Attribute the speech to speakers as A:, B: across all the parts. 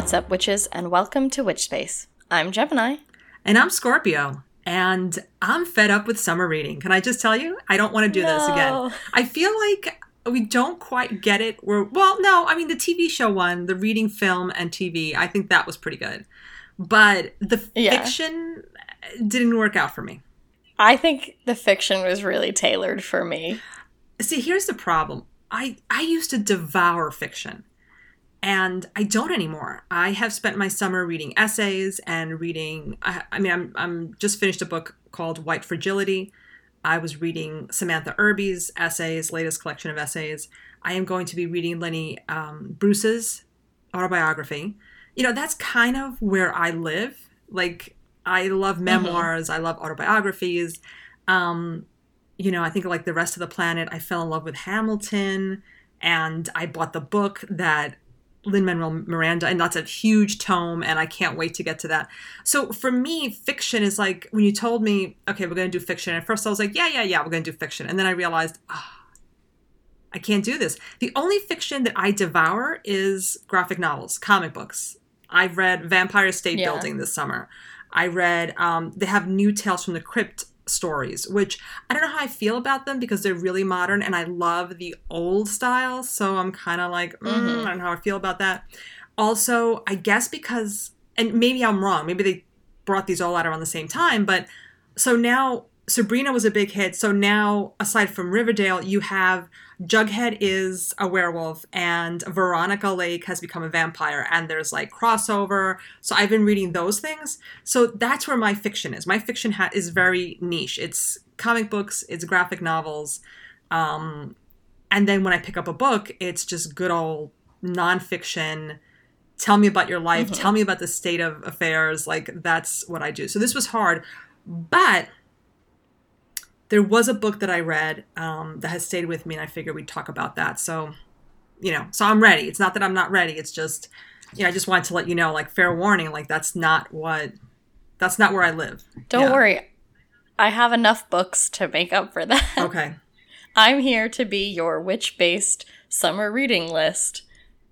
A: What's up, witches, and welcome to Witch Space. I'm Gemini.
B: And I'm Scorpio. And I'm fed up with summer reading. Can I just tell you? I don't want to do this again. I feel like we don't quite get it. We're well, no, I mean the TV show one, the reading film and TV, I think that was pretty good. But the
A: Yeah.
B: fiction didn't work out for me.
A: I think the fiction was really tailored for me.
B: See, here's the problem. I I used to devour fiction. And I don't anymore. I have spent my summer reading essays and reading I, I mean I'm I'm just finished a book called White Fragility. I was reading Samantha Irby's essays, latest collection of essays. I am going to be reading Lenny um, Bruce's autobiography. You know, that's kind of where I live. Like, I love memoirs, I love autobiographies. Um, you know, I think like the rest of the planet, I fell in love with Hamilton, and I bought the book that Lin Manuel Miranda, and that's a huge tome, and I can't wait to get to that. So for me, fiction is like when you told me, okay, we're going to do fiction. At first, I was like, yeah, yeah, yeah, we're going to do fiction, and then I realized, ah, I can't do this. The only fiction that I devour is graphic novels, comic books. I've read Vampire State
A: Yeah.
B: Building this summer. I read, um, they have new Tales from the Crypt stories, which I don't know how I feel about them because they're really modern and I love the old style. So I'm kind of like, mm,
A: Mhm.
B: I don't know how I feel about that. Also, I guess because, and maybe I'm wrong, maybe they brought these all out around the same time, but so now Sabrina was a big hit. So now, aside from Riverdale, you have Jughead is a werewolf and Veronica Lake has become a vampire, and there's like crossover. So I've been reading those things. So that's where my fiction is. My fiction ha- is very niche. It's comic books, it's graphic novels, um, and then when I pick up a book, it's just good old nonfiction. Tell me about your life.
A: Mhm.
B: Tell me about the state of affairs. Like that's what I do. So this was hard, but there was a book that I read um, that has stayed with me, and I figured we'd talk about that. So, you know, so I'm ready. It's not that I'm not ready. It's just, you know, I just wanted to let you know, like, fair warning, like that's not what, that's not where I live.
A: Don't
B: Yeah.
A: worry, I have enough books to make up for that.
B: Okay.
A: I'm here to be your witch based summer reading list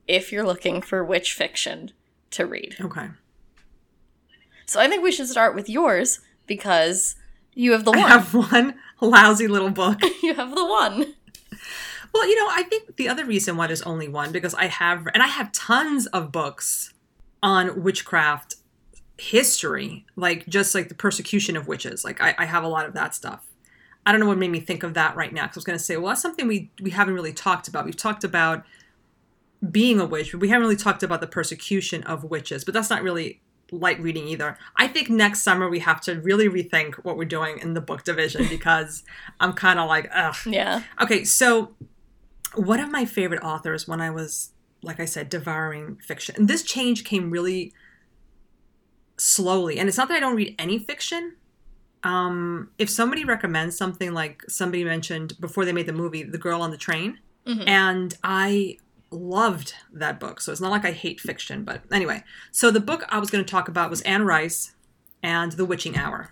A: if you're looking for witch fiction to read.
B: Okay.
A: So I think we should start with yours because you have the one.
B: I have one lousy little book.
A: you have the one.
B: Well, you know, I think the other reason why there's only one because I have and I have tons of books on witchcraft history, like just like the persecution of witches. Like I, I have a lot of that stuff. I don't know what made me think of that right now because I was going to say, well, that's something we we haven't really talked about. We've talked about being a witch, but we haven't really talked about the persecution of witches. But that's not really light reading either. I think next summer we have to really rethink what we're doing in the book division because I'm kind of like, ugh.
A: Yeah.
B: Okay, so one of my favorite authors when I was, like I said, devouring fiction, and this change came really slowly. And it's not that I don't read any fiction. Um, if somebody recommends something like somebody mentioned before they made the movie, The Girl on the Train,
A: Mhm.
B: and I loved that book. So it's not like I hate fiction, but anyway. So the book I was going to talk about was Anne Rice and The Witching Hour.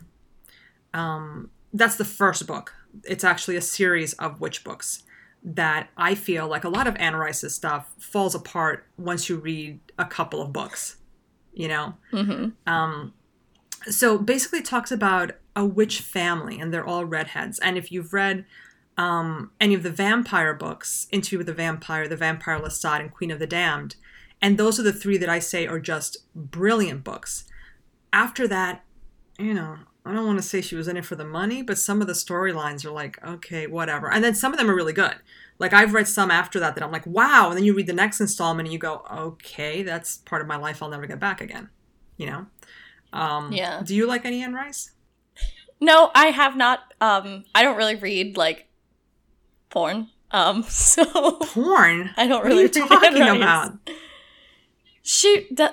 B: Um, that's the first book. It's actually a series of witch books that I feel like a lot of Anne Rice's stuff falls apart once you read a couple of books. You know,
A: Mhm.
B: um, so basically, it talks about a witch family, and they're all redheads. And if you've read um, any of the vampire books, Interview with the Vampire, The Vampire Lestat, and Queen of the Damned, and those are the three that I say are just brilliant books. After that, you know, I don't want to say she was in it for the money, but some of the storylines are like, okay, whatever. And then some of them are really good. Like I've read some after that that I'm like, wow. And then you read the next installment and you go, okay, that's part of my life I'll never get back again. You know? Um,
A: Yeah.
B: Do you like any Anne Rice?
A: No, I have not. Um, I don't really read like porn. Um, so
B: Porn?
A: I don't
B: What are
A: really
B: you talking
A: Rice.
B: about?
A: She do-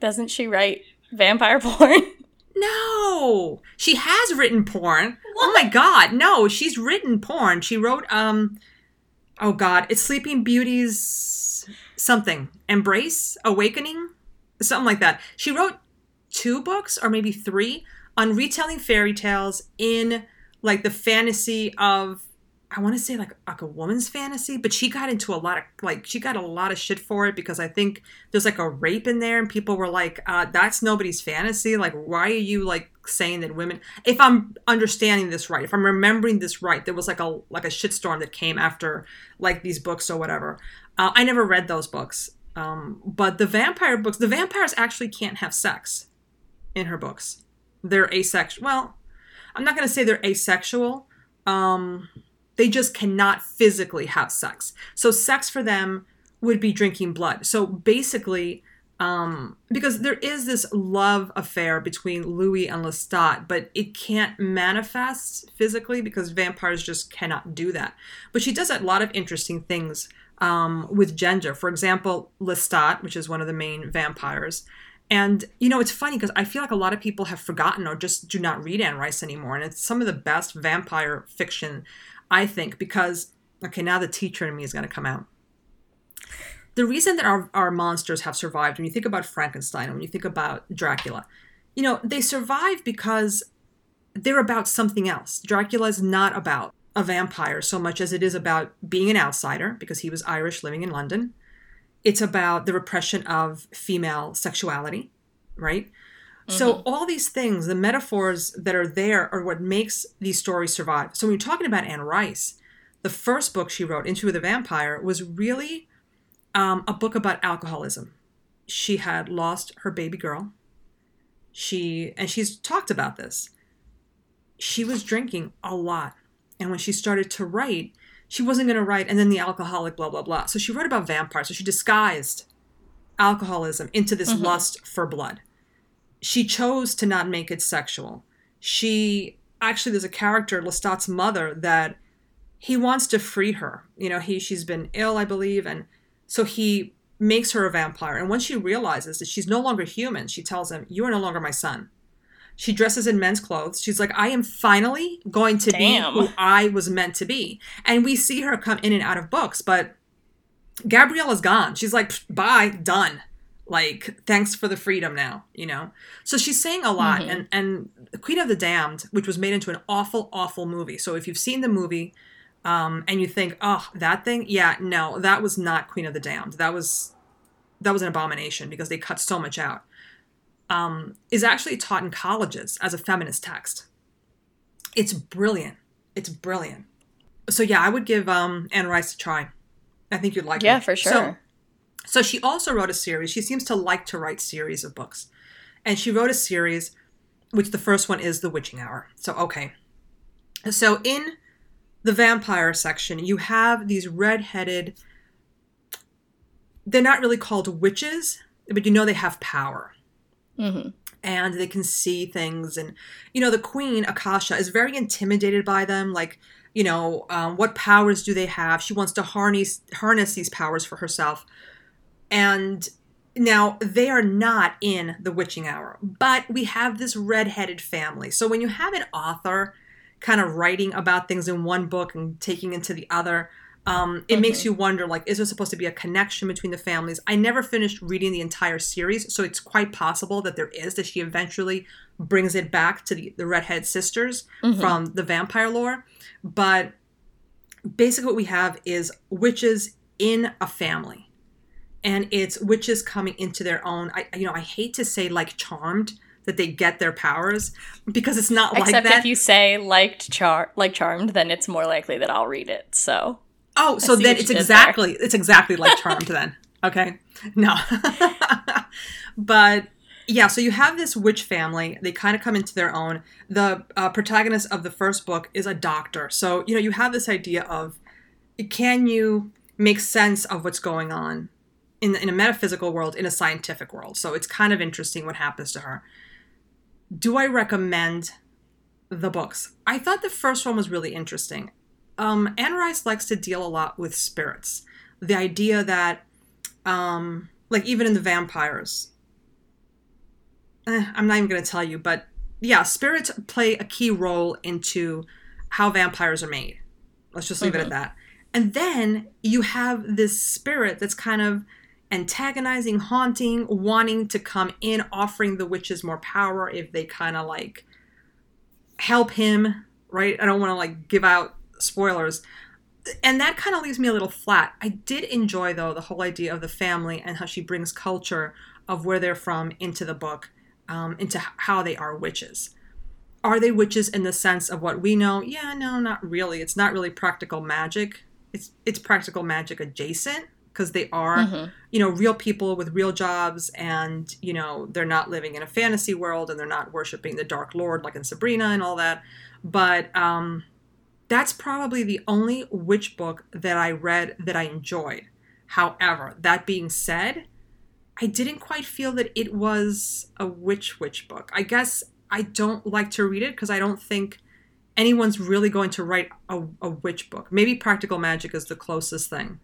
A: doesn't she write vampire porn?
B: No, she has written porn. Oh my god, no, she's written porn. She wrote um, oh god, it's Sleeping Beauty's something Embrace Awakening, something like that. She wrote two books or maybe three on retelling fairy tales in like the fantasy of I want to say like like a woman's fantasy, but she got into a lot of like she got a lot of shit for it because I think there's like a rape in there, and people were like, uh, "That's nobody's fantasy." Like, why are you like saying that women? If I'm understanding this right, if I'm remembering this right, there was like a like a shitstorm that came after like these books or whatever. Uh, I never read those books, um, but the vampire books, the vampires actually can't have sex in her books. They're asexual. Well, I'm not going to say they're asexual. Um, they just cannot physically have sex. So sex for them would be drinking blood. So basically, um, because there is this love affair between Louis and Lestat, but it can't manifest physically because vampires just cannot do that. But she does a lot of interesting things um, with gender. For example, Lestat, which is one of the main vampires, and you know, it's funny because I feel like a lot of people have forgotten or just do not read Anne Rice anymore. And it's some of the best vampire fiction I think, because, okay, now the teacher in me is going to come out. The reason that our, our monsters have survived, when you think about Frankenstein when you think about Dracula, you know, they survive because they're about something else. Dracula is not about a vampire so much as it is about being an outsider because he was Irish living in London. It's about the repression of female sexuality, right? Mm-hmm. So all these things, the metaphors that are there are what makes these stories survive. So when you're talking about Anne Rice, the first book she wrote, Into the Vampire, was really um, a book about alcoholism. She had lost her baby girl. She and she's talked about this. She was drinking a lot. And when she started to write, she wasn't going to write and then the alcoholic blah blah blah. So she wrote about vampires. So she disguised alcoholism into this mm-hmm. lust for blood she chose to not make it sexual. She actually there's a character, Lestat's mother, that he wants to free her. You know, he she's been ill, I believe, and so he makes her a vampire. And when she realizes that she's no longer human, she tells him, You are no longer my son. She dresses in men's clothes. She's like, I am finally going to Damn. be who I was meant to be. And we see her come in and out of books, but Gabrielle is gone. She's like, bye, done like thanks for the freedom now you know so she's saying a lot mm-hmm. and and queen of the damned which was made into an awful awful movie so if you've seen the movie um and you think oh that thing yeah no that was not queen of the damned that was that was an abomination because they cut so much out um is actually taught in colleges as a feminist text it's brilliant it's brilliant so yeah i would give um anne rice a try i think you'd like
A: yeah
B: it Yeah,
A: for sure
B: so, so she also wrote a series. She seems to like to write series of books. And she wrote a series, which the first one is The Witching Hour. So, okay. So, in the vampire section, you have these red-headed they're not really called witches, but you know they have power. Mm-hmm. And they can see things. And, you know, the queen, Akasha, is very intimidated by them. Like, you know, um, what powers do they have? She wants to harness, harness these powers for herself. And now they are not in the witching hour, but we have this red-headed family. So when you have an author kind of writing about things in one book and taking into the other, um, it mm-hmm. makes you wonder like is there supposed to be a connection between the families i never finished reading the entire series so it's quite possible that there is that she eventually brings it back to the, the redhead sisters mm-hmm. from the vampire lore but basically what we have is witches in a family and it's witches coming into their own. I you know I hate to say like charmed that they get their powers because it's not
A: Except
B: like that.
A: if you say liked char like charmed, then it's more likely that I'll read it. So
B: oh, so then it's exactly there. it's exactly like charmed then. Okay, no, but yeah. So you have this witch family. They kind of come into their own. The uh, protagonist of the first book is a doctor. So you know you have this idea of can you make sense of what's going on in, in a metaphysical world in a scientific world. So it's kind of interesting what happens to her. Do I recommend the books? I thought the first one was really interesting. Um, Anne Rice likes to deal a lot with spirits. The idea that, um, like, even in the vampires, eh, I'm not even going to tell you, but yeah, spirits play a key role into how vampires are made. Let's just leave mm-hmm. it at that. And then you have this spirit that's kind of antagonizing, haunting, wanting to come in, offering the witches more power if they kind of like help him, right? I don't want to like give out spoilers. And that kind of leaves me a little flat. I did enjoy, though, the whole idea of the family and how she brings culture of where they're from into the book, um, into how they are witches. Are they witches in the sense of what we know? Yeah, no, not really. It's not really practical magic. It's it's practical magic adjacent because they are, mm-hmm. you know, real people with real jobs, and you know they're not living in a fantasy world, and they're not worshiping the Dark Lord like in Sabrina and all that. But um, that's probably the only witch book that I read that I enjoyed. However, that being said, I didn't quite feel that it was a witch witch book. I guess I don't like to read it because I don't think anyone's really going to write a, a witch book. Maybe Practical Magic is the closest thing.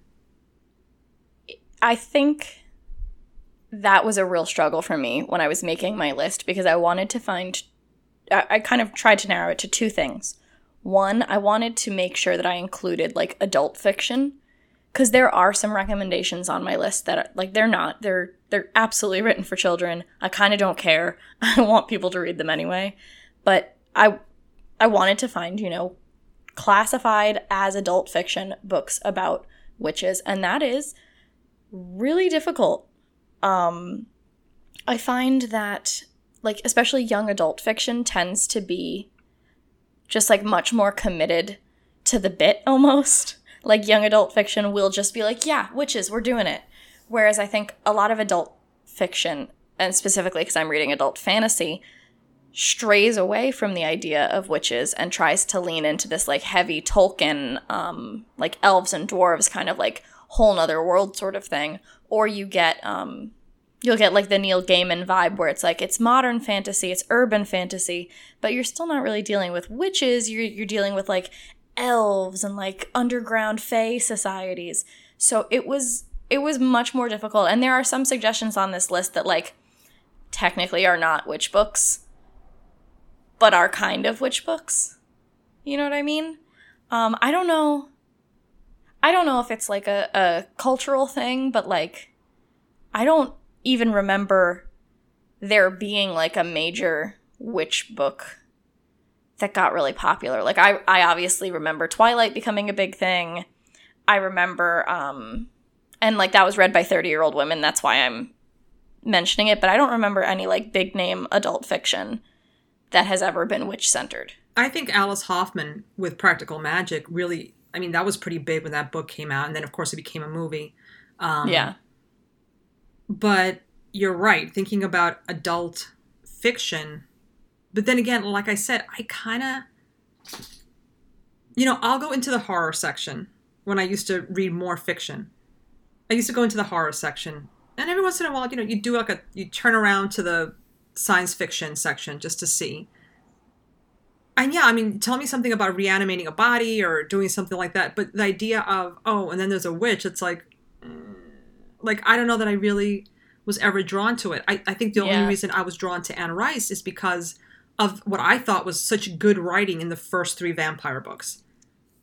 A: I think that was a real struggle for me when I was making my list because I wanted to find. I, I kind of tried to narrow it to two things. One, I wanted to make sure that I included like adult fiction because there are some recommendations on my list that are, like they're not they're they're absolutely written for children. I kind of don't care. I want people to read them anyway. But I I wanted to find, you know, classified as adult fiction books about witches and that is really difficult. Um I find that like especially young adult fiction tends to be just like much more committed to the bit almost. Like young adult fiction will just be like, yeah, witches, we're doing it. Whereas I think a lot of adult fiction, and specifically because I'm reading adult fantasy, strays away from the idea of witches and tries to lean into this like heavy Tolkien, um, like elves and dwarves kind of like whole nother world sort of thing. Or you get um, you'll get like the Neil Gaiman vibe where it's like it's modern fantasy, it's urban fantasy, but you're still not really dealing with witches. You're you're dealing with like elves and like underground fae societies. So it was it was much more difficult. And there are some suggestions on this list that like technically are not witch books, but are kind of witch books. You know what I mean? Um, I don't know. I don't know if it's like a, a cultural thing, but like I don't even remember there being like a major witch book that got really popular. Like I I obviously remember Twilight becoming a big thing. I remember um and like that was read by 30-year-old women. That's why I'm mentioning it, but I don't remember any like big name adult fiction that has ever been witch centered.
B: I think Alice Hoffman with Practical Magic really I mean that was pretty big when that book came out and then of course it became a movie. Um
A: Yeah
B: but you're right, thinking about adult fiction. But then again, like I said, I kind of, you know, I'll go into the horror section when I used to read more fiction. I used to go into the horror section, and every once in a while, you know, you do like a, you turn around to the science fiction section just to see. And yeah, I mean, tell me something about reanimating a body or doing something like that. But the idea of, oh, and then there's a witch, it's like, mm, like I don't know that I really was ever drawn to it. I, I think the yeah. only reason I was drawn to Anne Rice is because of what I thought was such good writing in the first three vampire books.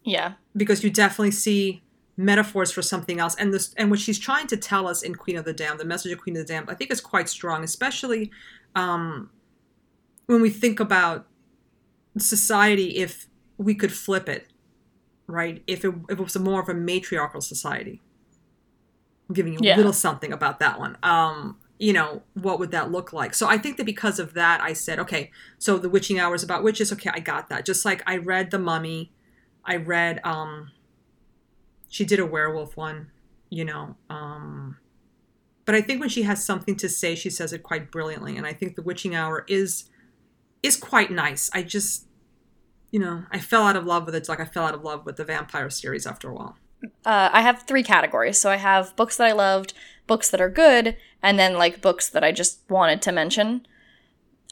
A: Yeah.
B: Because you definitely see metaphors for something else. And this and what she's trying to tell us in Queen of the Damned, the message of Queen of the Damned, I think is quite strong, especially um, when we think about society if we could flip it, right? If it, if it was a more of a matriarchal society giving you yeah. a little something about that one. Um, you know, what would that look like? So I think that because of that, I said, okay, so the witching hours about witches, okay, I got that. Just like I read The Mummy, I read, um, she did a werewolf one, you know, um, but I think when she has something to say, she says it quite brilliantly. And I think the witching hour is, is quite nice. I just, you know, I fell out of love with it. It's like I fell out of love with the vampire series after a while
A: uh, I have three categories. So I have books that I loved, books that are good, and then like books that I just wanted to mention.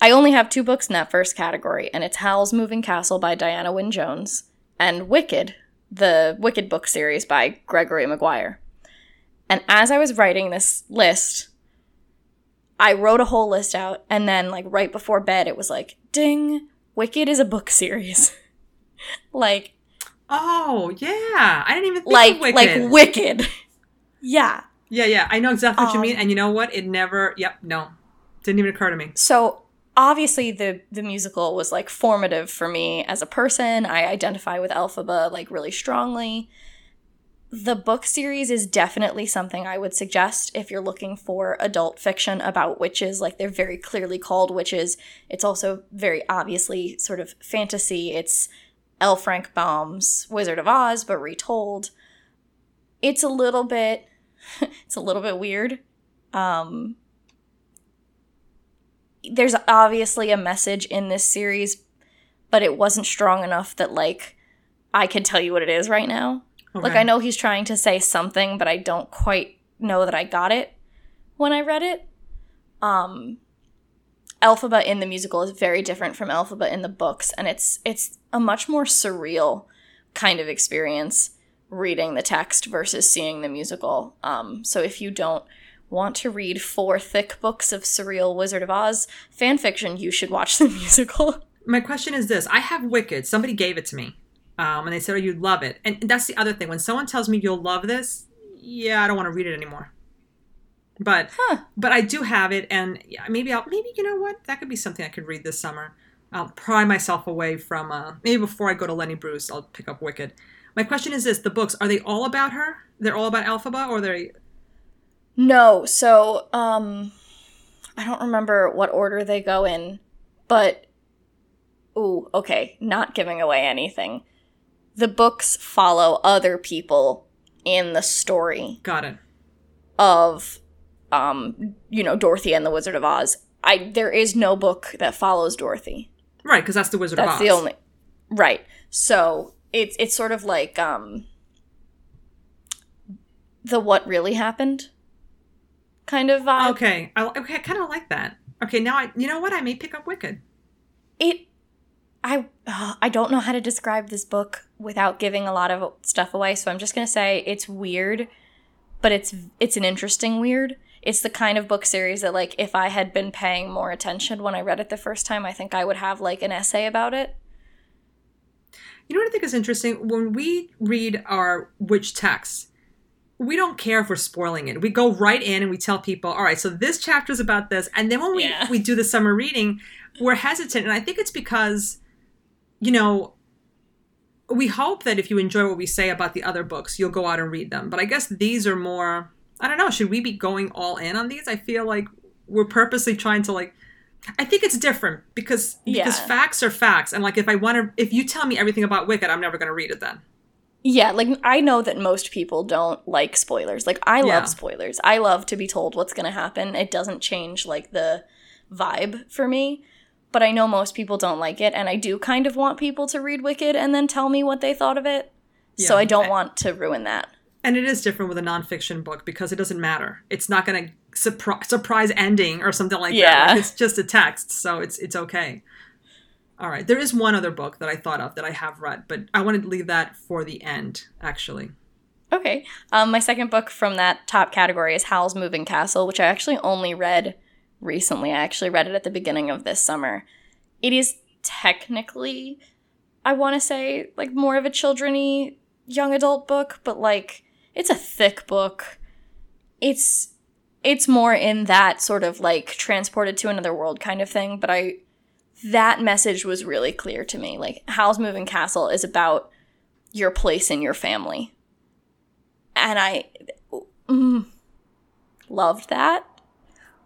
A: I only have two books in that first category, and it's Howl's Moving Castle by Diana Wynne Jones and Wicked, the Wicked book series by Gregory Maguire. And as I was writing this list, I wrote a whole list out, and then like right before bed, it was like, ding, Wicked is a book series. like
B: Oh yeah, I didn't even think
A: like
B: of Wicked.
A: like Wicked. yeah.
B: Yeah, yeah, I know exactly what um, you mean, and you know what? It never. Yep, no, didn't even occur to me.
A: So obviously the the musical was like formative for me as a person. I identify with Elphaba like really strongly. The book series is definitely something I would suggest if you're looking for adult fiction about witches. Like they're very clearly called witches. It's also very obviously sort of fantasy. It's L. Frank Baum's Wizard of Oz, but retold. It's a little bit it's a little bit weird. Um there's obviously a message in this series, but it wasn't strong enough that like I could tell you what it is right now. Okay. Like I know he's trying to say something, but I don't quite know that I got it when I read it. Um Elphaba in the musical is very different from Elphaba in the books, and it's it's a much more surreal kind of experience reading the text versus seeing the musical. Um, so if you don't want to read four thick books of surreal Wizard of Oz fan fiction, you should watch the musical.
B: My question is this: I have Wicked. Somebody gave it to me, um, and they said, "Oh, you'd love it." And that's the other thing. When someone tells me you'll love this, yeah, I don't want to read it anymore. But huh. but I do have it, and maybe I'll maybe you know what that could be something I could read this summer. I'll pry myself away from uh, maybe before I go to Lenny Bruce, I'll pick up Wicked. My question is this: the books are they all about her? They're all about Elphaba, or they
A: no, so um I don't remember what order they go in, but ooh, okay, not giving away anything. The books follow other people in the story.
B: Got it.
A: Of um, you know, Dorothy and the Wizard of Oz. I there is no book that follows Dorothy.
B: Right, because that's the Wizard
A: that's
B: of Oz.
A: That's the only Right. So it's it's sort of like um the what really happened kind of vibe.
B: Okay, I, okay, I kind of like that. Okay, now I, you know what? I may pick up Wicked.
A: It, I, uh, I don't know how to describe this book without giving a lot of stuff away. So I'm just gonna say it's weird, but it's it's an interesting weird. It's the kind of book series that, like, if I had been paying more attention when I read it the first time, I think I would have like an essay about it.
B: You know what I think is interesting? When we read our witch texts, we don't care if we're spoiling it. We go right in and we tell people, all right, so this chapter is about this. And then when we, yeah. we do the summer reading, we're hesitant. And I think it's because, you know, we hope that if you enjoy what we say about the other books, you'll go out and read them. But I guess these are more, I don't know, should we be going all in on these? I feel like we're purposely trying to like, I think it's different because because yeah. facts are facts. And like if I want to, if you tell me everything about Wicked, I'm never going to read it then.
A: Yeah, like I know that most people don't like spoilers. Like I yeah. love spoilers. I love to be told what's going to happen. It doesn't change like the vibe for me. But I know most people don't like it and I do kind of want people to read Wicked and then tell me what they thought of it. Yeah. So I don't want to ruin that.
B: And it is different with a nonfiction book because it doesn't matter. It's not going to surprise surprise ending or something like yeah. that. It's just a text, so it's it's okay. All right. There is one other book that I thought of that I have read, but I wanted to leave that for the end, actually.
A: Okay. Um, my second book from that top category is Howl's Moving Castle, which I actually only read recently. I actually read it at the beginning of this summer. It is technically, I want to say, like more of a childrenny young adult book, but like it's a thick book. It's it's more in that sort of like transported to another world kind of thing, but I that message was really clear to me. Like, Howl's Moving Castle is about your place in your family. And I mm, loved that.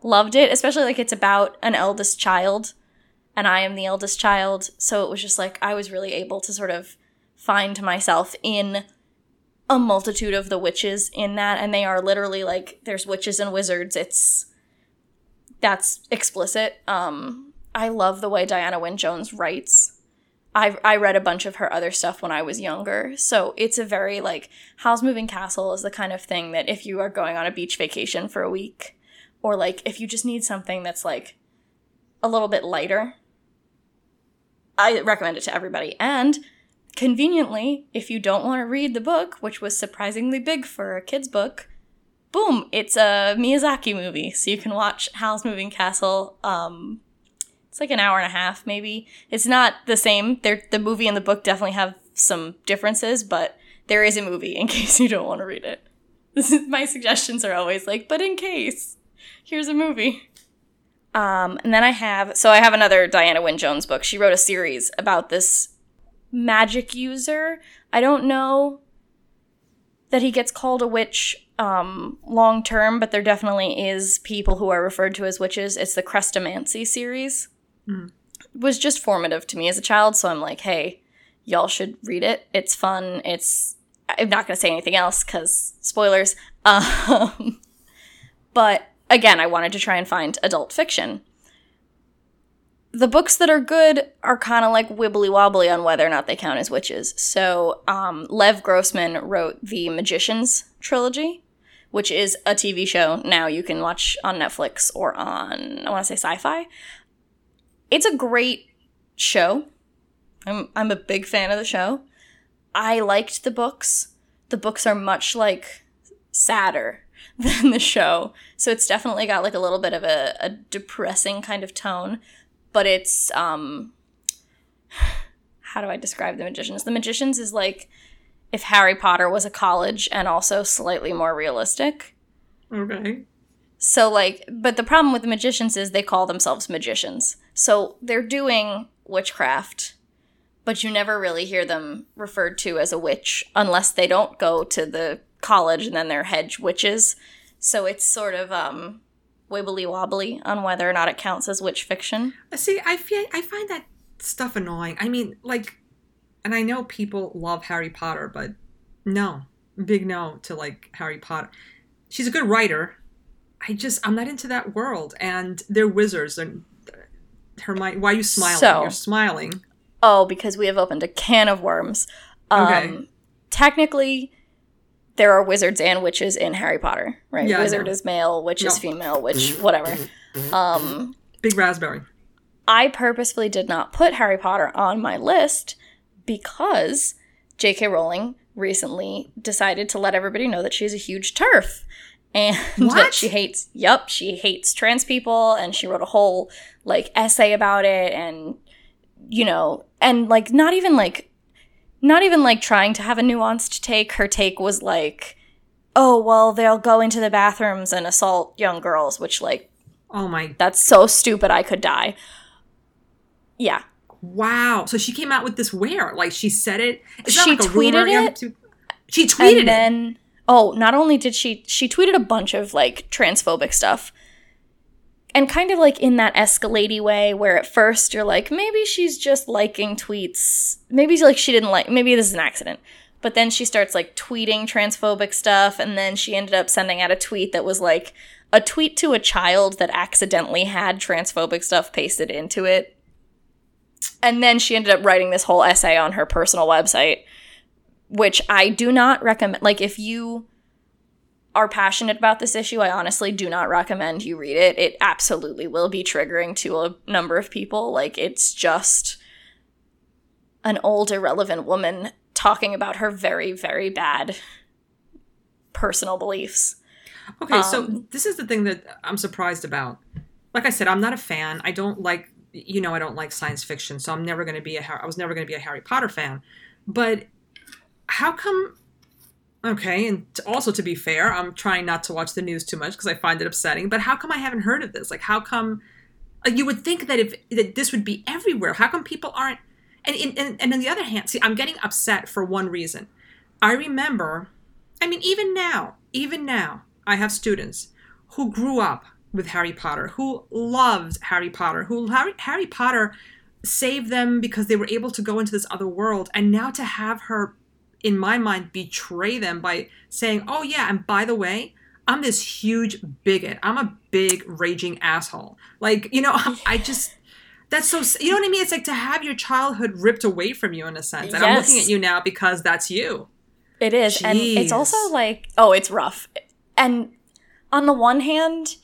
A: Loved it, especially like it's about an eldest child, and I am the eldest child. So it was just like I was really able to sort of find myself in a multitude of the witches in that. And they are literally like, there's witches and wizards. It's, that's explicit. Um, I love the way Diana Wynne Jones writes. I I read a bunch of her other stuff when I was younger, so it's a very like Howl's Moving Castle is the kind of thing that if you are going on a beach vacation for a week, or like if you just need something that's like a little bit lighter, I recommend it to everybody. And conveniently, if you don't want to read the book, which was surprisingly big for a kid's book, boom, it's a Miyazaki movie, so you can watch Howl's Moving Castle um, it's like an hour and a half, maybe. It's not the same. They're, the movie and the book definitely have some differences, but there is a movie in case you don't want to read it. This is, my suggestions are always like, but in case, here's a movie. Um, and then I have, so I have another Diana Wynne Jones book. She wrote a series about this magic user. I don't know that he gets called a witch um, long term, but there definitely is people who are referred to as witches. It's the Chrestomanci series.
B: Mm.
A: It was just formative to me as a child, so I'm like, hey, y'all should read it. It's fun. It's I'm not going to say anything else because spoilers. Um, but again, I wanted to try and find adult fiction. The books that are good are kind of like wibbly wobbly on whether or not they count as witches. So, um, Lev Grossman wrote the Magicians trilogy, which is a TV show now you can watch on Netflix or on, I want to say sci fi. It's a great show. I'm, I'm a big fan of the show. I liked the books. The books are much like sadder than the show. So it's definitely got like a little bit of a, a depressing kind of tone. But it's um how do I describe the magicians? The magicians is like if Harry Potter was a college and also slightly more realistic.
B: Okay.
A: So like but the problem with the magicians is they call themselves magicians. So they're doing witchcraft but you never really hear them referred to as a witch unless they don't go to the college and then they're hedge witches. So it's sort of um, wibbly wobbly on whether or not it counts as witch fiction.
B: See, I feel I find that stuff annoying. I mean, like, and I know people love Harry Potter, but no, big no to like Harry Potter. She's a good writer. I just I'm not into that world, and they're wizards. And Hermione, why are you smiling?
A: So-
B: You're smiling.
A: Oh, because we have opened a can of worms. Um,
B: Okay.
A: Technically, there are wizards and witches in Harry Potter, right?
B: Yeah,
A: Wizard is male, witch is female, witch, mm-hmm. whatever. Mm-hmm. Mm-hmm. Um,
B: Big raspberry.
A: I purposefully did not put Harry Potter on my list because J.K. Rowling recently decided to let everybody know that she's a huge TERF and that she hates yep she hates trans people and she wrote a whole like essay about it and you know and like not even like not even like trying to have a nuanced take her take was like oh well they'll go into the bathrooms and assault young girls which like
B: Oh my
A: that's so stupid i could die yeah
B: wow! So she came out with this where? Like she said it.
A: She
B: like
A: tweeted it,
B: to- She tweeted
A: and
B: it.
A: then oh not only did she she tweeted a bunch of like transphobic stuff and kind of like in that escalady way where at first you're like maybe she's just liking tweets maybe like she didn't like maybe this is an accident but then she starts like tweeting transphobic stuff and then she ended up sending out a tweet that was like a tweet to a child that accidentally had transphobic stuff pasted into it and then she ended up writing this whole essay on her personal website which I do not recommend. Like, if you are passionate about this issue, I honestly do not recommend you read it. It absolutely will be triggering to a number of people. Like, it's just an old, irrelevant woman talking about her very, very bad personal beliefs.
B: Okay, so
A: Um,
B: this is the thing that I'm surprised about. Like I said, I'm not a fan. I don't like, you know, I don't like science fiction, so I'm never going to be a. I was never going to be a Harry Potter fan. But how come? Okay, and t- also to be fair, I'm trying not to watch the news too much because I find it upsetting. But how come I haven't heard of this? Like, how come? Like, you would think that if that this would be everywhere. How come people aren't? And and and, and on the other hand, see, I'm getting upset for one reason. I remember, I mean, even now, even now, I have students who grew up with Harry Potter, who loved Harry Potter, who Harry, Harry Potter saved them because they were able to go into this other world. And now to have her, in my mind, betray them by saying, oh, yeah, and by the way, I'm this huge bigot. I'm a big raging asshole. Like, you know, I just. That's so, you know what I mean? It's like to have your childhood ripped away from you in a sense. And I'm looking at you now because that's you.
A: It is. And it's also like, oh, it's rough. And on the one hand,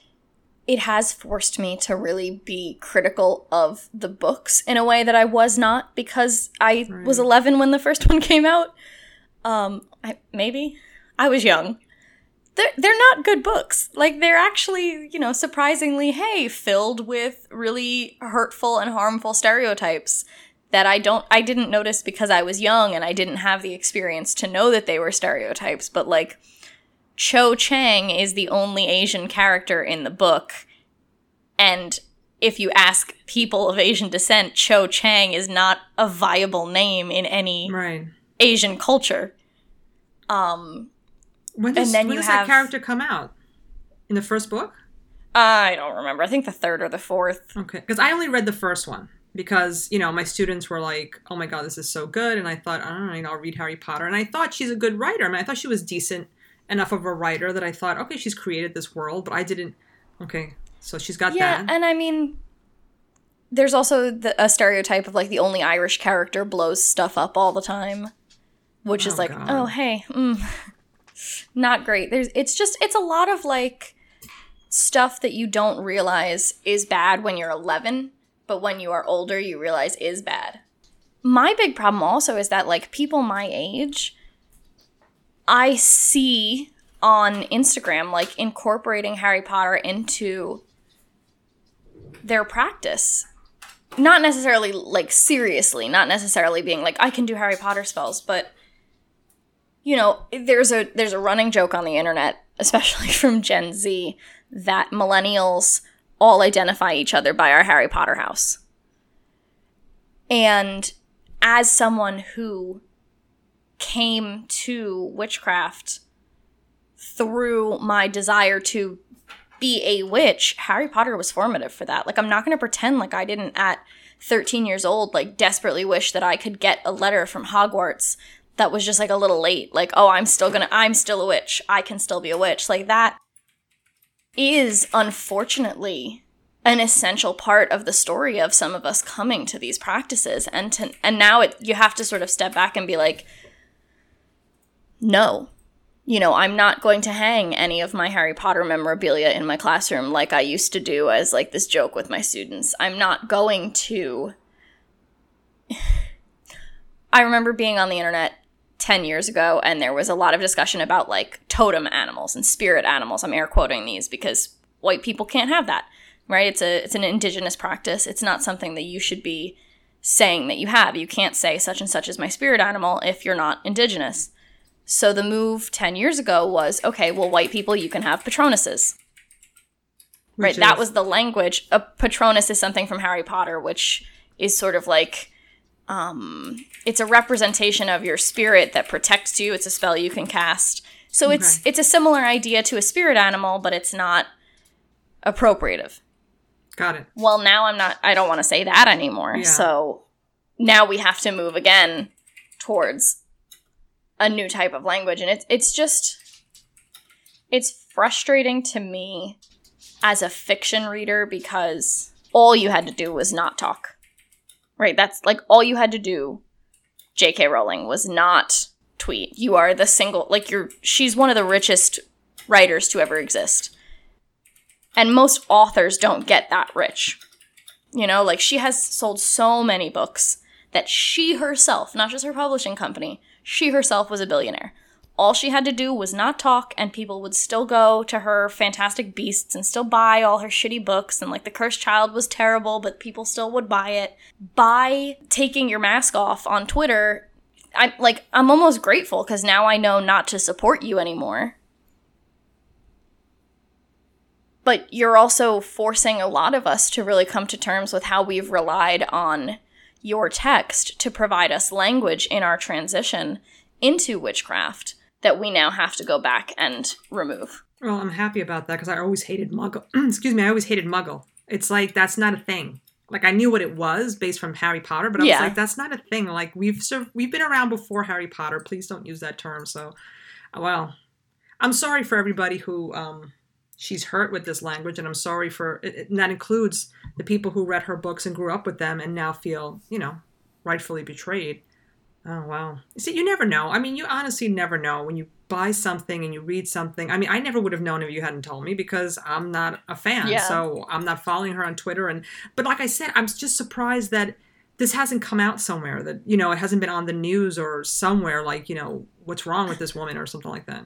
A: it has forced me to really be critical of the books in a way that I was not because I was 11 when the first one came out. Um, I, maybe I was young. They're, they're not good books. Like they're actually, you know, surprisingly, hey, filled with really hurtful and harmful stereotypes that I don't I didn't notice because I was young and I didn't have the experience to know that they were stereotypes, but like Cho Chang is the only Asian character in the book and if you ask people of Asian descent, Cho Chang is not a viable name in any
B: Right.
A: Asian culture. Um,
B: When does,
A: And then
B: when
A: you
B: does
A: have-
B: that character come out? In the first book?
A: I don't remember. I think the third or the fourth.
B: Okay. Because I only read the first one because, you know, my students were like, oh my God, this is so good. And I thought, I don't know, you know, I'll read Harry Potter. And I thought she's a good writer. I mean, I thought she was decent enough of a writer that I thought, okay, she's created this world, but I didn't. Okay. So she's got
A: Yeah,
B: that.
A: and I mean, there's also the, a stereotype of like the only Irish character blows stuff up all the time, which is
B: Oh,
A: like,
B: God.
A: oh hey, mm, not great. There's, it's just, it's a lot of like stuff that you don't realize is bad when you're 11, but when you are older, you realize is bad. My big problem also is that like people my age, I see on Instagram like incorporating Harry Potter into their practice. Not necessarily like seriously, not necessarily being like I can do Harry Potter spells, but you know, there's a there's a running joke on the internet, especially from Gen Z, that millennials all identify each other by our Harry Potter house. And as someone who came to witchcraft through my desire to be a witch, Harry Potter was formative for that. Like, I'm not going to pretend like I didn't, at 13 years old, like, desperately wish that I could get a letter from Hogwarts that was just like a little late. Like, oh, I'm still gonna, I'm still a witch. I can still be a witch. Like, that is unfortunately an essential part of the story of some of us coming to these practices and to and now it you have to sort of step back and be like no you know i'm not going to hang any of my harry potter memorabilia in my classroom like i used to do as like this joke with my students i'm not going to i remember being on the internet 10 years ago and there was a lot of discussion about like totem animals and spirit animals i'm air quoting these because white people can't have that right? It's a it's an indigenous practice. It's not something that you should be saying that you have. You can't say such and such is my spirit animal if you're not indigenous. So the move 10 years ago was okay well white people you can have patronuses. Right
B: Which
A: that
B: is-
A: was the language. A patronus is something from harry potter which is sort of like um it's a representation of your spirit that protects you. It's a spell you can cast. So it's it's a similar idea to a spirit animal but it's not appropriative.
B: Got it.
A: well now i'm not i don't want to say that anymore.
B: Yeah.
A: so now we have to move again towards a new type of language. And it's it's just it's frustrating to me as a fiction reader because all you had to do was not talk right that's like all you had to do jk rowling was not tweet you are the single like you're she's one of the richest writers to ever exist and most authors don't get that rich. You know, like she has sold so many books that she herself, not just her publishing company, she herself was a billionaire. All she had to do was not talk, and people would still go to her Fantastic Beasts and still buy all her shitty books. And like The Cursed Child was terrible, but people still would buy it. By taking your mask off on Twitter, I'm like, I'm almost grateful because now I know not to support you anymore. but you're also forcing a lot of us to really come to terms with how we've relied on your text to provide us language in our transition into witchcraft that we now have to go back and remove.
B: Well, I'm happy about that because I always hated Muggle. Excuse me, I always hated Muggle. It's like that's not a thing. Like I knew what it was based from Harry Potter, but I
A: Yeah.
B: was like, that's not a thing. Like we've sur- we've been around before Harry Potter. Please don't use that term. So, uh, well, I'm sorry for everybody who um, she's hurt with this language, and I'm sorry for it- and that includes the people who read her books and grew up with them and now feel, you know, rightfully betrayed. Oh wow! See, you never know. I mean, you honestly never know when you buy something and you read something. I mean, I never would have known if you hadn't told me because I'm not a fan.
A: Yeah.
B: So I'm not following her on Twitter. And but like I said, I'm just surprised that this hasn't come out somewhere. That you know, it hasn't been on the news or somewhere. Like you know, what's wrong with this woman or something like that.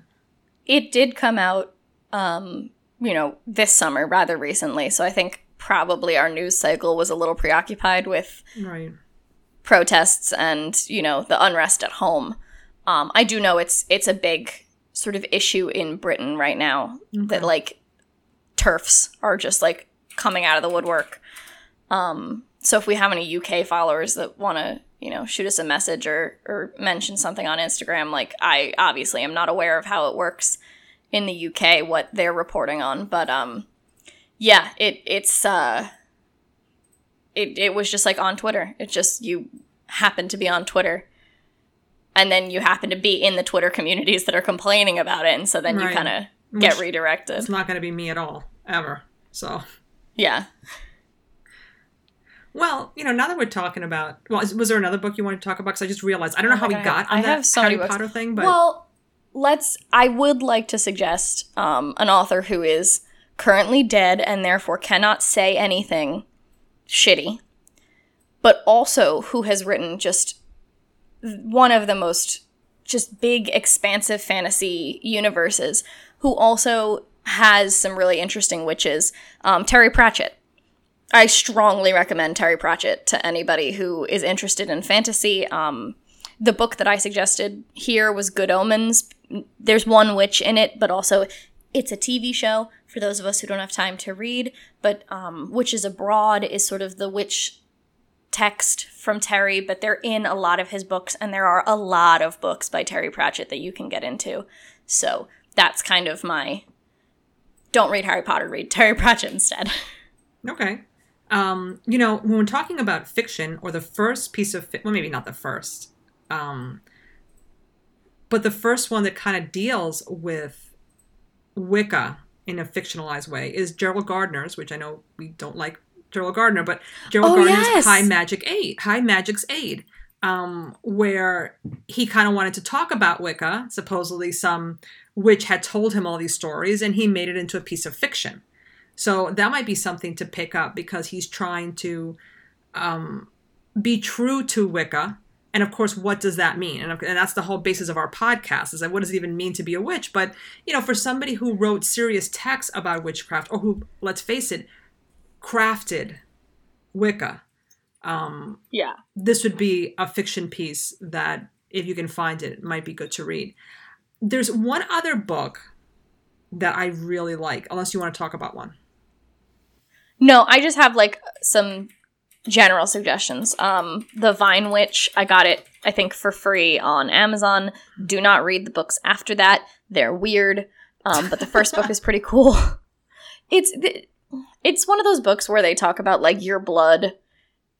A: It did come out, um, you know, this summer rather recently. So I think probably our news cycle was a little preoccupied with
B: Right.
A: Protests and you know the unrest at home. Um, I do know it's it's a big sort of issue in Britain right now that like TERFs are just like coming out of the woodwork. Um, so if we have any UK followers that want to, you know, shoot us a message or or mention something on Instagram, like I obviously am not aware of how it works in the UK, what they're reporting on, but um, yeah, it it's uh, it it was just like on Twitter. It just you happen to be on Twitter. And then you happen to be in the Twitter communities that are complaining about it, and so then you kind of get redirected.
B: It's not going to be me at all, ever. So,
A: Yeah.
B: well, you know, now that we're talking about, well, is, was there another book you wanted to talk about? Because I just realized I don't know
A: Oh
B: how
A: my
B: we
A: I
B: got on
A: I
B: that
A: so
B: Harry. Potter thing, but
A: well, let's. I would like to suggest um, an author who is currently dead and therefore cannot say anything shitty, but also who has written just one of the most just big, expansive fantasy universes. Who also has some really interesting witches. Um, Terry Pratchett. I strongly recommend Terry Pratchett to anybody who is interested in fantasy. Um, the book that I suggested here was Good Omens. There's one witch in it, but also it's a TV show for those of us who don't have time to read. But um, Witches Abroad is sort of the witch text from Terry, but they're in a lot of his books, and there are a lot of books by Terry Pratchett that you can get into. So that's kind of my don't read Harry Potter, read Terry Pratchett instead.
B: Okay. Um, you know, when we're talking about fiction or the first piece of fi- well, maybe not the first, um, but the first one that kind of deals with Wicca in a fictionalized way is Gerald Gardner's, which I know we don't like Gerald Gardner, but Gerald
A: Oh,
B: Gardner's
A: yes.
B: High Magic Aid, High Magic's Aid, um, where he kind of wanted to talk about Wicca. Supposedly, some witch had told him all these stories, and he made it into a piece of fiction. So that might be something to pick up because he's trying to um, be true to Wicca. And of course, what does that mean? And, and that's the whole basis of our podcast is like, what does it even mean to be a witch? But, you know, for somebody who wrote serious texts about witchcraft or who, let's face it, crafted Wicca, um,
A: Yeah.
B: this would be a fiction piece that, if you can find it, might be good to read. There's one other book that I really like, unless you want to talk about one.
A: No, I just have like some general suggestions. Um, The Vine Witch, I got it, I think, for free on Amazon. Do not read the books after that; they're weird. Um, but the first book is pretty cool. It's it's one of those books where they talk about like your blood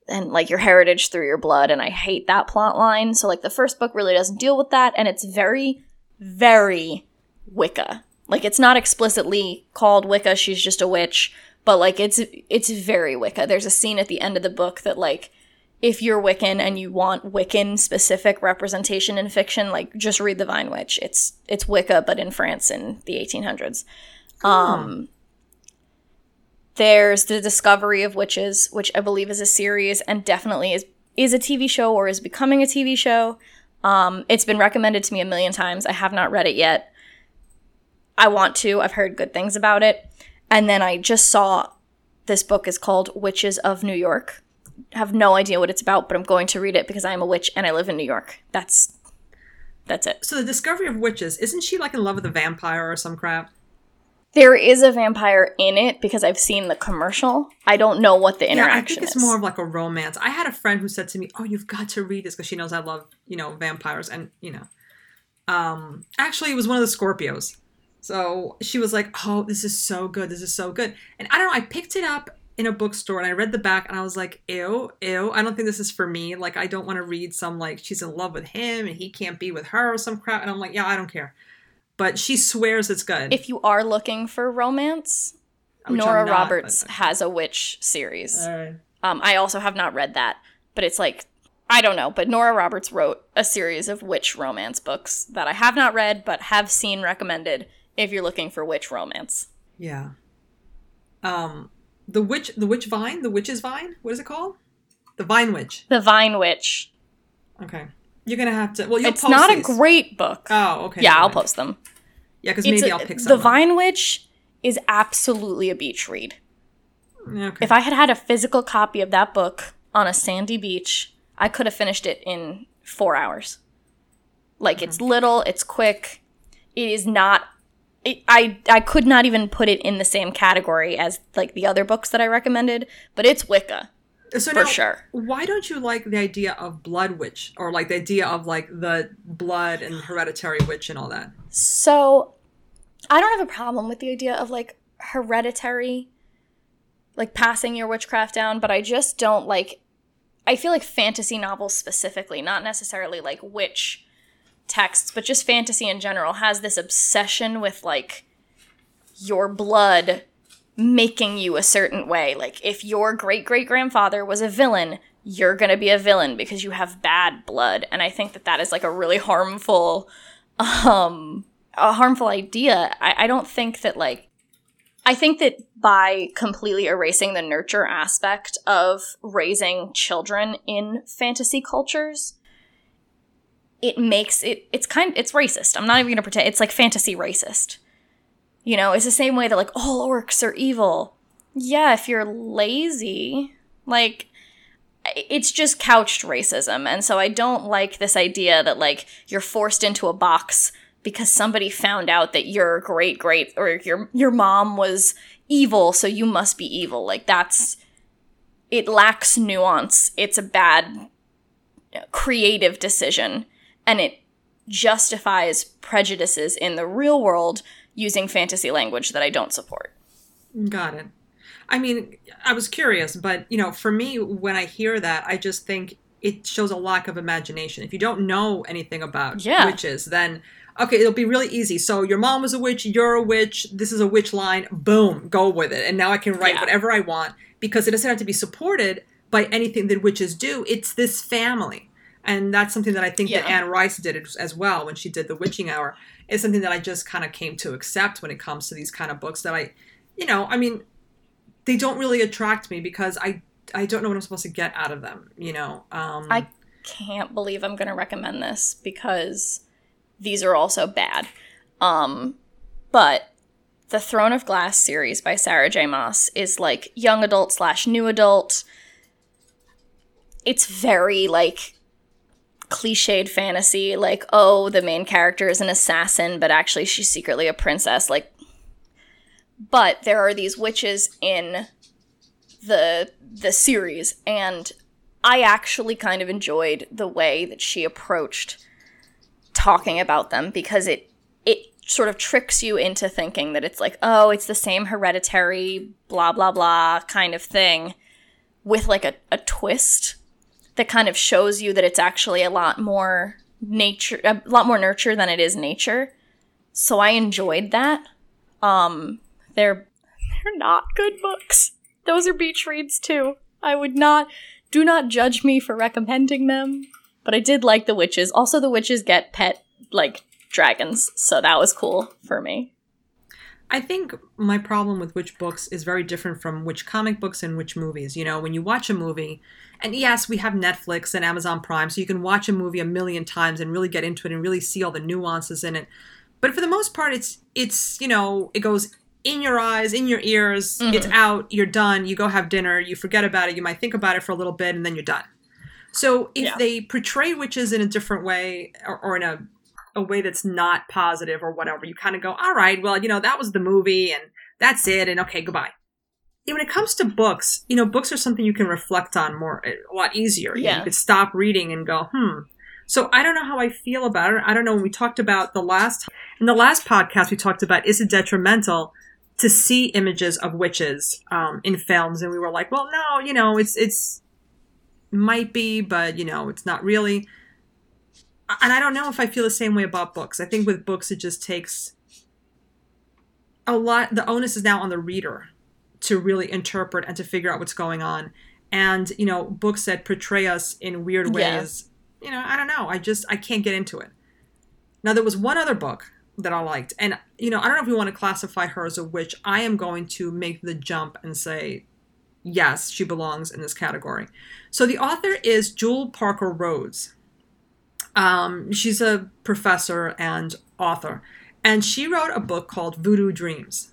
A: and like your heritage through your blood, and I hate that plot line. So like the first book really doesn't deal with that, and it's very, very Wicca. Like it's not explicitly called Wicca. She's just a witch but like it's it's very Wicca. There's a scene at the end of the book that like if you're Wiccan and you want Wiccan specific representation in fiction, like just read The Vine Witch. It's it's Wicca but in France in the 1800s. Um there's The Discovery of Witches, which I believe is a series and definitely is is a TV show or is becoming a TV show. Um, it's been recommended to me a million times. I have not read it yet. I want to. I've heard good things about it. And then I just saw this book is called Witches of New York. have no idea what it's about, but I'm going to read it because I am a witch and I live in New York. That's that's it.
B: So the discovery of witches, isn't she like in love with a vampire or some crap?
A: There is a vampire in it because I've seen the commercial. I don't know what the interaction
B: Yeah, I think it's
A: is.
B: more of like a romance. I had a friend who said to me, "Oh, you've got to read this because she knows I love, you know, vampires." And you know, um, actually, it was one of the Scorpios. So she was like, "Oh, this is so good. This is so good." And I don't know. I picked it up in a bookstore and I read the back and I was like, "Ew, ew. I don't think this is for me. Like, I don't want to read some like she's in love with him and he can't be with her or some crap." And I'm like, "Yeah, I don't care." But she swears it's good.
A: if you are looking for romance,
B: Which
A: Nora
B: not,
A: Roberts
B: but-
A: has a witch series.
B: Alright.
A: Um, I also have not read that, but it's like I don't know. But Nora Roberts wrote a series of witch romance books that I have not read, but have seen recommended if you're looking for witch romance.
B: Yeah. Um, the witch, the witch vine, the witch's vine. What is it called? The vine witch.
A: The Vine Witch.
B: Okay, you're gonna have to. Well, you'll
A: It's not
B: these.
A: a great book.
B: Oh, okay.
A: yeah, I'll
B: mind.
A: post them.
B: Yeah, because
A: It's
B: maybe I'll pick some.
A: the. Vine Witch is absolutely a beach read.
B: Okay.
A: If I had had a physical copy of that book on a sandy beach, I could have finished it in four hours. Like it's
B: Mm-hmm.
A: little, it's quick. It is not. I I could not even put it in the same category as like the other books that I recommended, but it's Wicca.
B: So
A: for
B: now,
A: sure.
B: why don't you like the idea of blood witch or like the idea of like the blood and hereditary witch and all that?
A: So, I don't have a problem with the idea of like hereditary, like passing your witchcraft down, but I just don't like. I feel like fantasy novels specifically, not necessarily like witch texts, but just fantasy in general, has this obsession with like your blood making you a certain way. Like if your great great grandfather was a villain, you're going to be a villain because you have bad blood. And I think that that is like a really harmful um a harmful idea. I, I don't think that like I think that by completely erasing the nurture aspect of raising children in fantasy cultures, it makes it it's kind it's racist. I'm not even gonna pretend it's like fantasy racist. You know, it's the same way that like all orcs are evil. Yeah, if you're lazy, like it's just couched racism. And so I don't like this idea that like you're forced into a box because somebody found out that your great great or your your mom was evil, so you must be evil. Like that's it lacks nuance. It's a bad creative decision and it justifies prejudices in the real world using fantasy language that I don't support.
B: Got it. I mean, I was curious, but you know, for me, when I hear that, I just think it shows a lack of imagination. If you don't know anything about
A: Yeah.
B: witches, then okay, it'll be really easy. So your mom was a witch, you're a witch, this is a witch line, boom, go with it. And now I can write
A: Yeah.
B: whatever I want because it doesn't have to be supported by anything that witches do. It's this family. And that's something that I think that Anne Rice did as- as well when she did the witching hour. It's something that I just kind of came to accept when it comes to these kind of books that I, you know, I mean, they don't really attract me because I I don't know what I'm supposed to get out of them. You know, um,
A: I can't believe I'm going to recommend this because these are also bad. Um, but the Throne of Glass series by Sarah J. Maas is like young adult slash new adult. It's very like cliched fantasy, like, oh, the main character is an assassin, but actually she's secretly a princess. Like, but there are these witches in the the series, and I actually kind of enjoyed the way that she approached talking about them because it it sort of tricks you into thinking that it's like, oh, it's the same hereditary blah blah blah kind of thing with like a, a twist that kind of shows you that it's actually a lot more nature a lot more nurture than it is nature. So I enjoyed that. Um they're they're not good books. Those are beach reads too. I would not do not judge me for recommending them, but I did like the witches. Also the witches get pet like dragons, so that was cool for me.
B: I think my problem with which books is very different from which comic books and which movies. You know, when you watch a movie, and yes, we have Netflix and Amazon Prime, so you can watch a movie a million times and really get into it and really see all the nuances in it. But for the most part, it's it's you know it goes in your eyes, in your ears. Mm-hmm. It's out. You're done. You go have dinner. You forget about it. You might think about it for a little bit, and then you're done. So if
A: Yeah.
B: they portray witches in a different way or, or in a a way that's not positive or whatever, you kind of go, all right, well, you know, that was the movie and that's it, and okay, goodbye. Yeah, when it comes to books, you know, books are something you can reflect on more, a lot easier.
A: Yeah.
B: You could stop reading and go, hmm. So I don't know how I feel about it. I don't know. When we talked about the last, in the last podcast, we talked about is it detrimental to see images of witches um, in films, and we were like, well, no, you know, it's it's might be, but you know, it's not really and I don't know if I feel the same way about books. I think with books, it just takes a lot. The onus is now on the reader to really interpret and to figure out what's going on. And you know, books that portray us in weird
A: Yeah.
B: ways. You know, I don't know. I just I can't get into it. Now there was one other book that I liked, and you know, I don't know if we want to classify her as a witch. I am going to make the jump and say yes, she belongs in this category. So the author is Jewell Parker Rhodes. Um, she's a professor and author, and she wrote a book called Voodoo Dreams,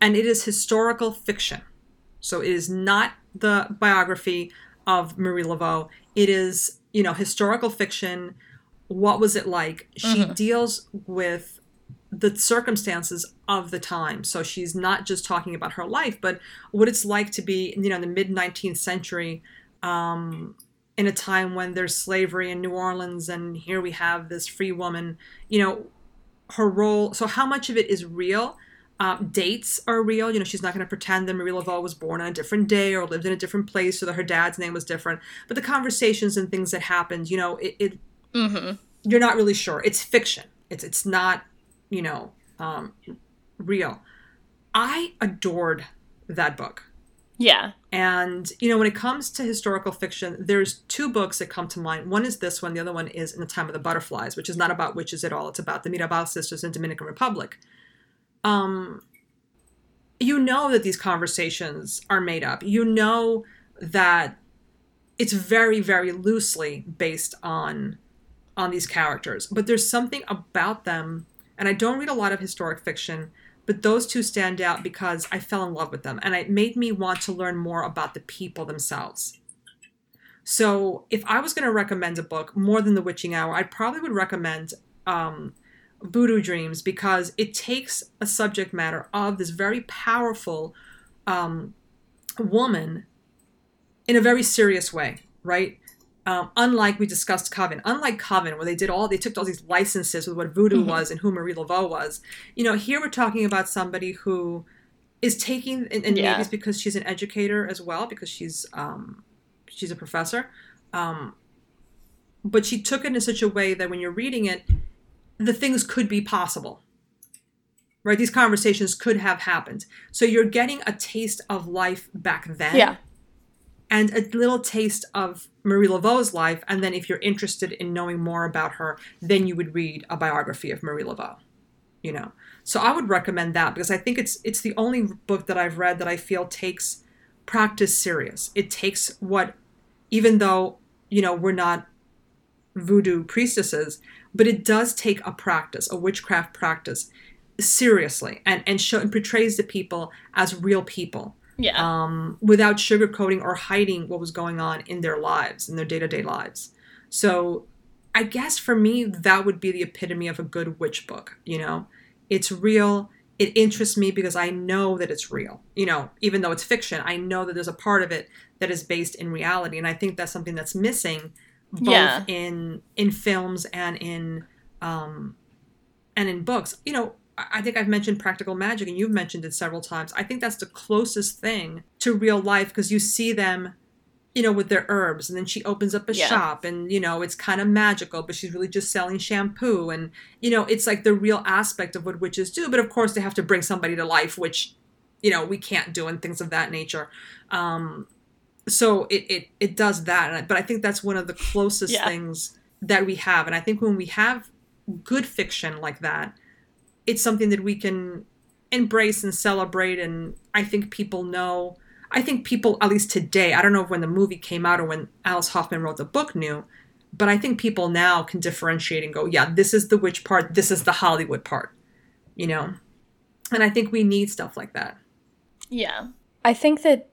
B: and it is historical fiction. So it is not the biography of Marie Laveau. It is, you know, historical fiction. What was it like? She deals with the circumstances of the time. So she's not just talking about her life, but what it's like to be, you know, in the mid 19th century, um, in a time when there's slavery in New Orleans, and here we have this free woman, you know, her role. So, how much of it is real? Um, dates are real. You know, she's not going to pretend that Marie Laveau was born on a different day or lived in a different place or that her dad's name was different. But the conversations and things that happened, you know, it, it
A: Mm-hmm.
B: you're not really sure. It's fiction. It's it's not, you know, um, real. I adored that book.
A: Yeah.
B: And, you know, when it comes to historical fiction, there's two books that come to mind. One is this one, the other one is In the Time of the Butterflies, which is not about witches at all. It's about the Mirabal sisters in Dominican Republic. Um, you know that these conversations are made up. You know that it's very, very loosely based on on these characters. But there's something about them, and I don't read a lot of historic fiction, but those two stand out because I fell in love with them and it made me want to learn more about the people themselves. So, if I was going to recommend a book more than The Witching Hour, I probably would recommend um, Voodoo Dreams because it takes a subject matter of this very powerful um, woman in a very serious way, right? Um, unlike we discussed Coven, unlike Coven, where they did all, they took all these licenses with what voodoo
A: Mhm.
B: was and who Marie Laveau was. You know, here we're talking about somebody who is taking, and, and
A: Yeah.
B: maybe it's because she's an educator as well, because she's um, she's a professor. Um, but she took it in such a way that when you're reading it, the things could be possible. Right? These conversations could have happened. So you're getting a taste of life back then
A: Yeah.
B: And a little taste of Marie Laveau's life. And then, if you're interested in knowing more about her, then you would read a biography of Marie Laveau. You know, so I would recommend that because I think it's it's the only book that I've read that I feel takes practice serious. It takes what, even though you know we're not voodoo priestesses, but it does take a practice, a witchcraft practice, seriously, and and show and portrays the people as real people
A: Yeah.
B: um, without sugarcoating or hiding what was going on in their lives, in their day to day lives. So I guess for me, that would be the epitome of a good witch book. You know, it's real. It interests me because I know that it's real. You know, even though it's fiction, I know that there's a part of it that is based in reality, and I think that's something that's missing both
A: Yeah.
B: in in films and in um, and in books. You know, I think I've mentioned practical magic, and you've mentioned it several times. I think that's the closest thing to real life because you see them, you know, with their herbs, and then she opens up a
A: Yeah.
B: shop, and you know, it's kind of magical, but she's really just selling shampoo, and you know, it's like the real aspect of what witches do. But of course, they have to bring somebody to life, which you know we can't do, and things of that nature. Um, so it it it does that, but I think that's one of the closest
A: Yeah.
B: things that we have, and I think when we have good fiction like that it's something that we can embrace and celebrate and i think people know. I think people at least today i don't know when the movie came out or when alice hoffman wrote the book knew but i think people now can differentiate and go yeah this is the witch part this is the hollywood part you know? And i think we need stuff like that.
A: Yeah. I think that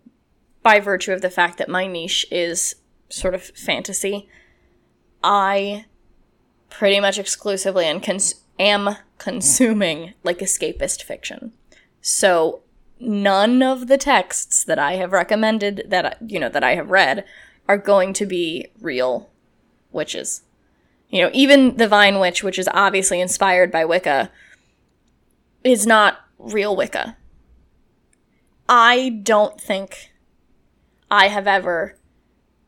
A: by virtue of the fact that my niche is sort of fantasy, I pretty much exclusively and cons- am consuming like escapist fiction. So none of the texts that I have recommended that you know that I have read are going to be real witches. You know, even the Vine Witch, which is obviously inspired by Wicca, is not real Wicca. I don't think I have ever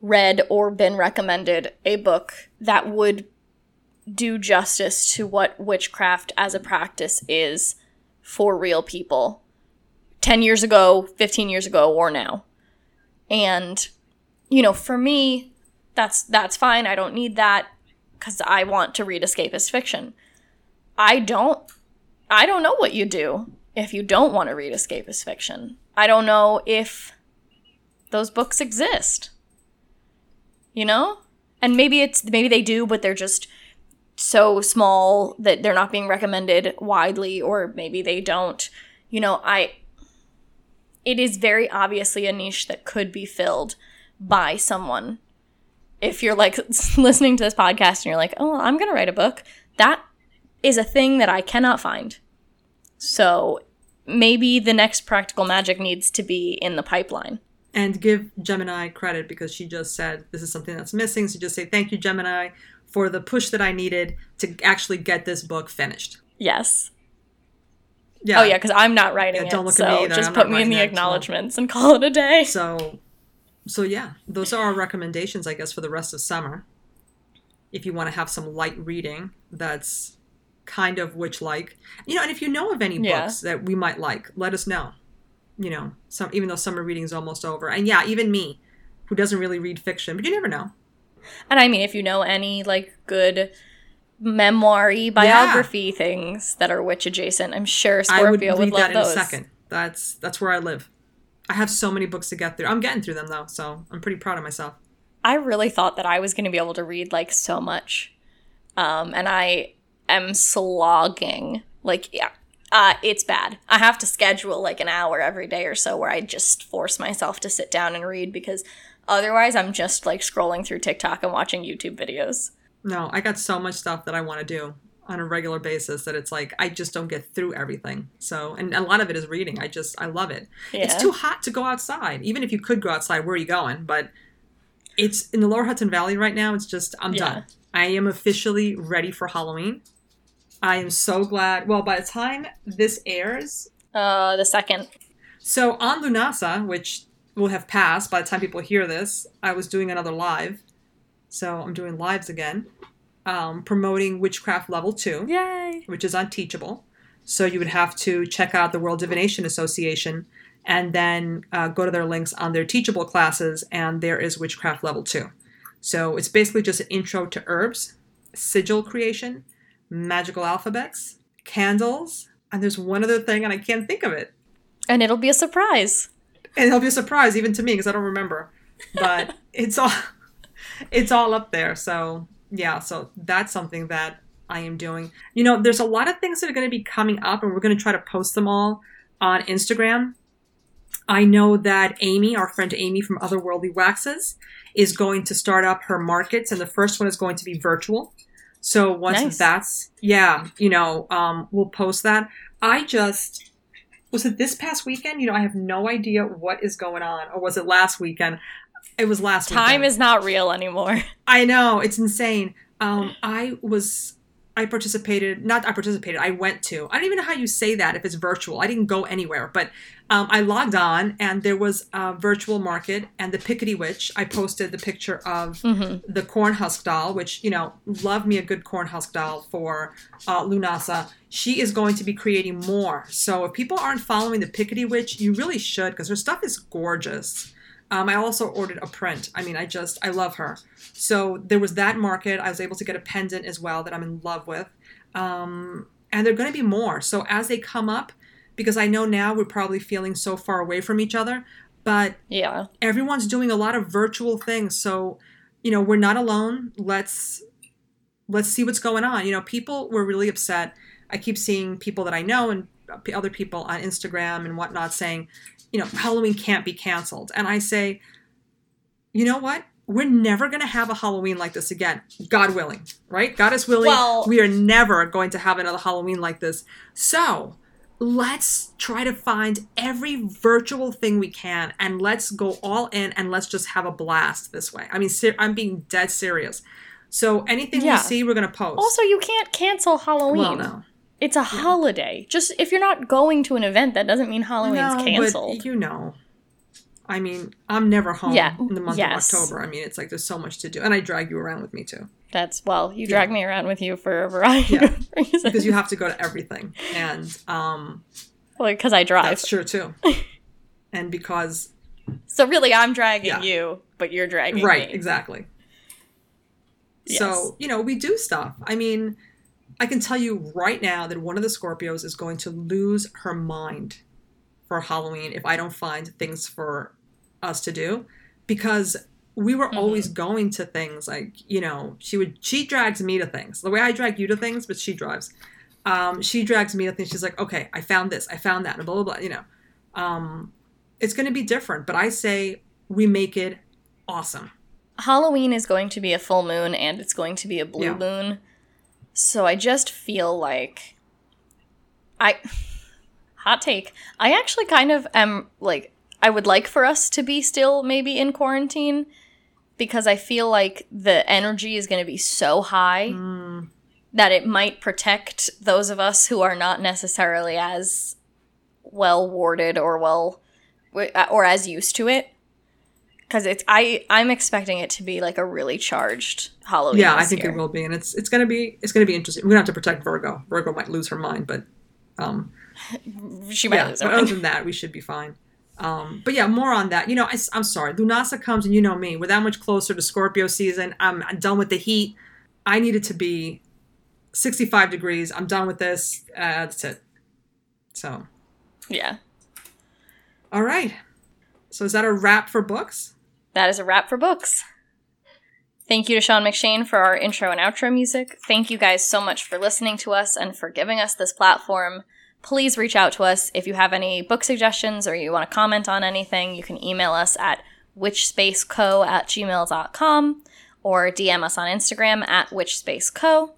A: read or been recommended a book that would do justice to what witchcraft as a practice is for real people 10 years ago, 15 years ago, or now. And, you know, for me, that's that's fine. I don't need that because I want to read escapist fiction. I don't I don't know what you do if you don't want to read escapist fiction. I don't know if those books exist. You know? And maybe it's maybe they do, but they're just so small that they're not being recommended widely or maybe they don't. You know, I it is very obviously a niche that could be filled by someone. If you're like listening to this podcast and you're like, "Oh, well, I'm going to write a book." That is a thing that I cannot find So maybe the next practical magic needs to be in the pipeline.
B: And give Gemini credit because she just said this is something that's missing. So just say thank you, Gemini, for the push that I needed to actually get this book finished.
A: Yes.
B: Yeah.
A: Oh yeah, because I'm not writing
B: Yeah,
A: it.
B: don't look at
A: so
B: me either.
A: just
B: I'm
A: put me in the acknowledgments and call it a day.
B: So, so yeah, those are our recommendations, I guess, for the rest of summer. If you want to have some light reading, that's kind of witch like, you know. And if you know of any
A: Yeah.
B: books that we might like, let us know. You know, some even though summer reading is almost over, and yeah, even me, who doesn't really read fiction, but you never know.
A: And I mean, if you know any like good memoir-y biography things that are witch adjacent, I'm sure
B: I would
A: Scorpio
B: read
A: would, love
B: that in
A: those.
B: a second. That's that's where I live. I have so many books to get through. I'm getting through them though, so I'm pretty proud of myself.
A: I really thought that I was going to be able to read like so much, um, and I am slogging. Like, yeah, uh, it's bad. I have to schedule like an hour every day or so where I just force myself to sit down and read because otherwise I'm just like scrolling through TikTok and watching YouTube videos.
B: No, I got so much stuff that I want to do on a regular basis that it's like I just don't get through everything. So, and a lot of it is reading. I just I love it. It's too hot to go outside. Even if you could go outside, where are you going? But it's in the Lower Hudson Valley right now. It's just I'm
A: Yeah.
B: done. I am officially ready for Halloween. I am so glad. Well, by the time this airs,
A: Uh, the second.
B: so on Lunasa, which will have passed by the time people hear this, I was doing another live. So I'm doing lives again, um, promoting Witchcraft Level 2,
A: Yay!
B: which is on Teachable. So you would have to check out the World Divination Association and then uh, go to their links on their Teachable classes, and there is Witchcraft Level 2. So it's basically just an intro to herbs, sigil creation, magical alphabets, candles, and there's one other thing, and I can't think of it
A: And it'll be a surprise.
B: And it'll be a surprise even to me because I don't remember. But it's all it's all up there. So yeah, so that's something that I am doing. You know, there's a lot of things that are going to be coming up, and we're going to try to post them all on Instagram. I know that Amy, our friend Amy from Otherworldly Waxes, is going to start up her markets, and the first one is going to be virtual. So once
A: Nice.
B: that's yeah, you know, um, we'll post that. I just was it this past weekend? You know, I have no idea what is going on, or was it last weekend? It was last
A: Time
B: weekend.
A: is not real anymore.
B: I know it's insane. Um, I was, I participated. Not I participated. I went to. I don't even know how you say that if it's virtual. I didn't go anywhere, but um, I logged on and there was a virtual market and the Pickety Witch. I posted the picture of
A: Mm-hmm.
B: the corn husk doll, which you know, love me a good corn husk doll for uh, Lunasa. She is going to be creating more. So if people aren't following the Pickety Witch, you really should because her stuff is gorgeous. Um, I also ordered a print. I mean, I just I love her. So there was that market. I was able to get a pendant as well that I'm in love with. Um, and there are going to be more. So as they come up, because I know now we're probably feeling so far away from each other, but
A: Yeah.
B: everyone's doing a lot of virtual things so you know we're not alone let's let's see what's going on you know people were really upset i keep seeing people that i know and other people on instagram and whatnot saying you know halloween can't be canceled and i say you know what we're never going to have a halloween like this again god willing right god is willing
A: Well-
B: we are never going to have another halloween like this so let's try to find every virtual thing we can and let's go all in and let's just have a blast this way. I mean, ser- I'm being dead serious. So anything
A: Yeah.
B: we see, we're going to post.
A: Also, you can't cancel Halloween.
B: well, no.
A: It's a holiday. Just if you're not going to an event, that doesn't mean Halloween's
B: no,
A: canceled.
B: but you know. I mean, I'm never home
A: Yeah,
B: in the month
A: yes.
B: of October. I mean, it's like there's so much to do. And I drag you around with me too.
A: That's well, you drag me around with you for a variety
B: Yeah.
A: of reasons.
B: Because you have to go to everything. And um,
A: well, because I drive.
B: that's true too. and because,
A: So really, I'm dragging
B: Yeah.
A: you, but you're dragging
B: right,
A: me.
B: Right, exactly.
A: Yes.
B: So, you know, we do stuff. I mean, I can tell you right now that one of the Scorpios is going to lose her mind for Halloween if I don't find things for us to do because we were
A: Mm-hmm.
B: always going to things like, you know, she would she drags me to things. The way I drag you to things, but she drives. Um, she drags me to things. She's like, okay, I found this, I found that, and blah blah blah. You know, um, it's going to be different. But I say we make it awesome.
A: Halloween is going to be a full moon and it's going to be a blue
B: Yeah.
A: moon. So I just feel like I hot take. I actually kind of am like I would like for us to be still maybe in quarantine because I feel like the energy is going to be so high
B: Mm.
A: that it might protect those of us who are not necessarily as well warded or well or as used to it because it's i i'm expecting it to be like a really charged halloween
B: yeah, I think
A: year.
B: it will be, and it's it's gonna be it's gonna be interesting. We're gonna have to protect Virgo. Virgo might lose her mind, but um,
A: she might
B: yeah.
A: lose
B: But
A: her
B: other than that, we should be fine. Um, but yeah, more on that. You know, I, am sorry. Lunasa comes, and you know me. We're that much closer to Scorpio season. I'm, I'm done with the heat. I need it to be 65 degrees. I'm done with this. Uh, that's it. So,
A: yeah
B: all right. So is that a wrap for books?
A: That is a wrap for books Thank you to Sean McShane for our intro and outro music. Thank you guys so much for listening to us and for giving us this platform. Please reach out to us if you have any book suggestions or you want to comment on anything. You can email us at witchspaceco at gmail.com or DM us on Instagram at witchspaceco.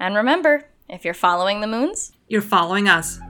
A: And remember, if you're following the moons,
B: You're following us.